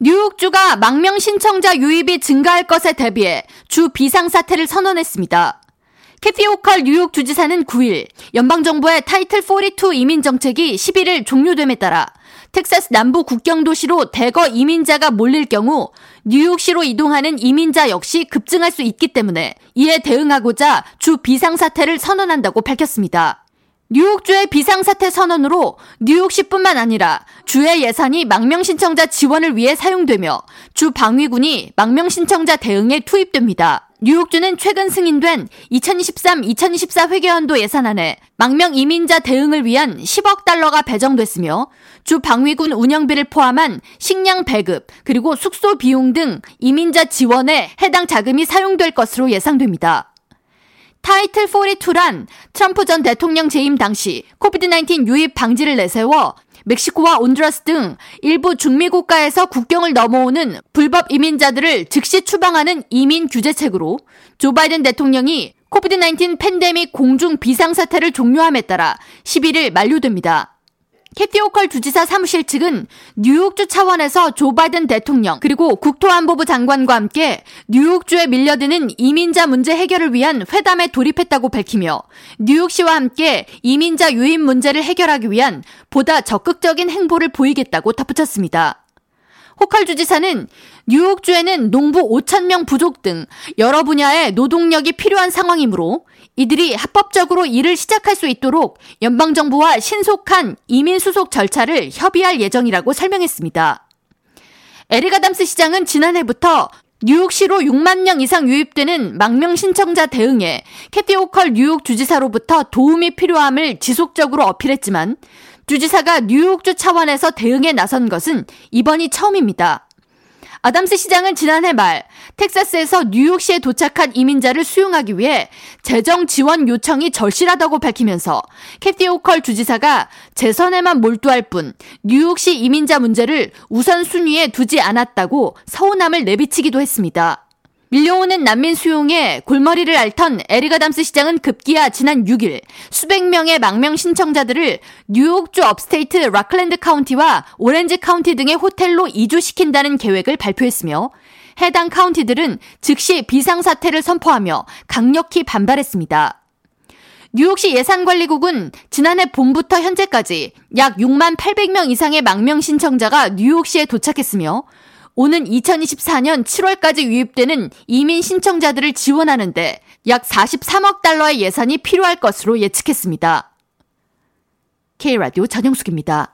뉴욕주가 망명 신청자 유입이 증가할 것에 대비해 주 비상사태를 선언했습니다. 캐티 오컬 뉴욕 주지사는 9일 연방정부의 타이틀 42 이민 정책이 11일 종료됨에 따라 텍사스 남부 국경 도시로 대거 이민자가 몰릴 경우 뉴욕시로 이동하는 이민자 역시 급증할 수 있기 때문에 이에 대응하고자 주 비상사태를 선언한다고 밝혔습니다. 뉴욕주의 비상사태 선언으로 뉴욕시뿐만 아니라 주의 예산이 망명신청자 지원을 위해 사용되며 주 방위군이 망명신청자 대응에 투입됩니다. 뉴욕주는 최근 승인된 2023-2024 회계연도 예산안에 망명 이민자 대응을 위한 10억 달러가 배정됐으며 주 방위군 운영비를 포함한 식량 배급 그리고 숙소 비용 등 이민자 지원에 해당 자금이 사용될 것으로 예상됩니다. 타이틀 42란 트럼프 전 대통령 재임 당시 코비드-19 유입 방지를 내세워 멕시코와 온두라스 등 일부 중미 국가에서 국경을 넘어오는 불법 이민자들을 즉시 추방하는 이민 규제책으로 조 바이든 대통령이 COVID-19 팬데믹 공중 비상사태를 종료함에 따라 11일 만료됩니다. 캐티 호컬 주지사 사무실 측은 뉴욕주 차원에서 조 바이든 대통령 그리고 국토안보부 장관과 함께 뉴욕주에 밀려드는 이민자 문제 해결을 위한 회담에 돌입했다고 밝히며 뉴욕시와 함께 이민자 유입 문제를 해결하기 위한 보다 적극적인 행보를 보이겠다고 덧붙였습니다. 호칼 주지사는 뉴욕주에는 농부 5천 명 부족 등 여러 분야의 노동력이 필요한 상황이므로 이들이 합법적으로 일을 시작할 수 있도록 연방정부와 신속한 이민 수속 절차를 협의할 예정이라고 설명했습니다. 에리가담스 시장은 지난해부터 뉴욕시로 6만 명 이상 유입되는 망명 신청자 대응에 캐티 호컬 뉴욕 주지사로부터 도움이 필요함을 지속적으로 어필했지만 주지사가 뉴욕주 차원에서 대응에 나선 것은 이번이 처음입니다. 아담스 시장은 지난해 말 텍사스에서 뉴욕시에 도착한 이민자를 수용하기 위해 재정 지원 요청이 절실하다고 밝히면서 캐티 호컬 주지사가 재선에만 몰두할 뿐 뉴욕시 이민자 문제를 우선순위에 두지 않았다고 서운함을 내비치기도 했습니다. 밀려오는 난민 수용에 골머리를 앓던 에릭 아담스 시장은 급기야 지난 6일 수백 명의 망명 신청자들을 뉴욕주 upstate 라클랜드 카운티와 오렌지 카운티 등의 호텔로 이주시킨다는 계획을 발표했으며 해당 카운티들은 즉시 비상사태를 선포하며 강력히 반발했습니다. 뉴욕시 예산관리국은 지난해 봄부터 현재까지 약 6만 800명 이상의 망명 신청자가 뉴욕시에 도착했으며 오는 2024년 7월까지 유입되는 이민 신청자들을 지원하는데 약 43억 달러의 예산이 필요할 것으로 예측했습니다. K라디오 전영숙입니다.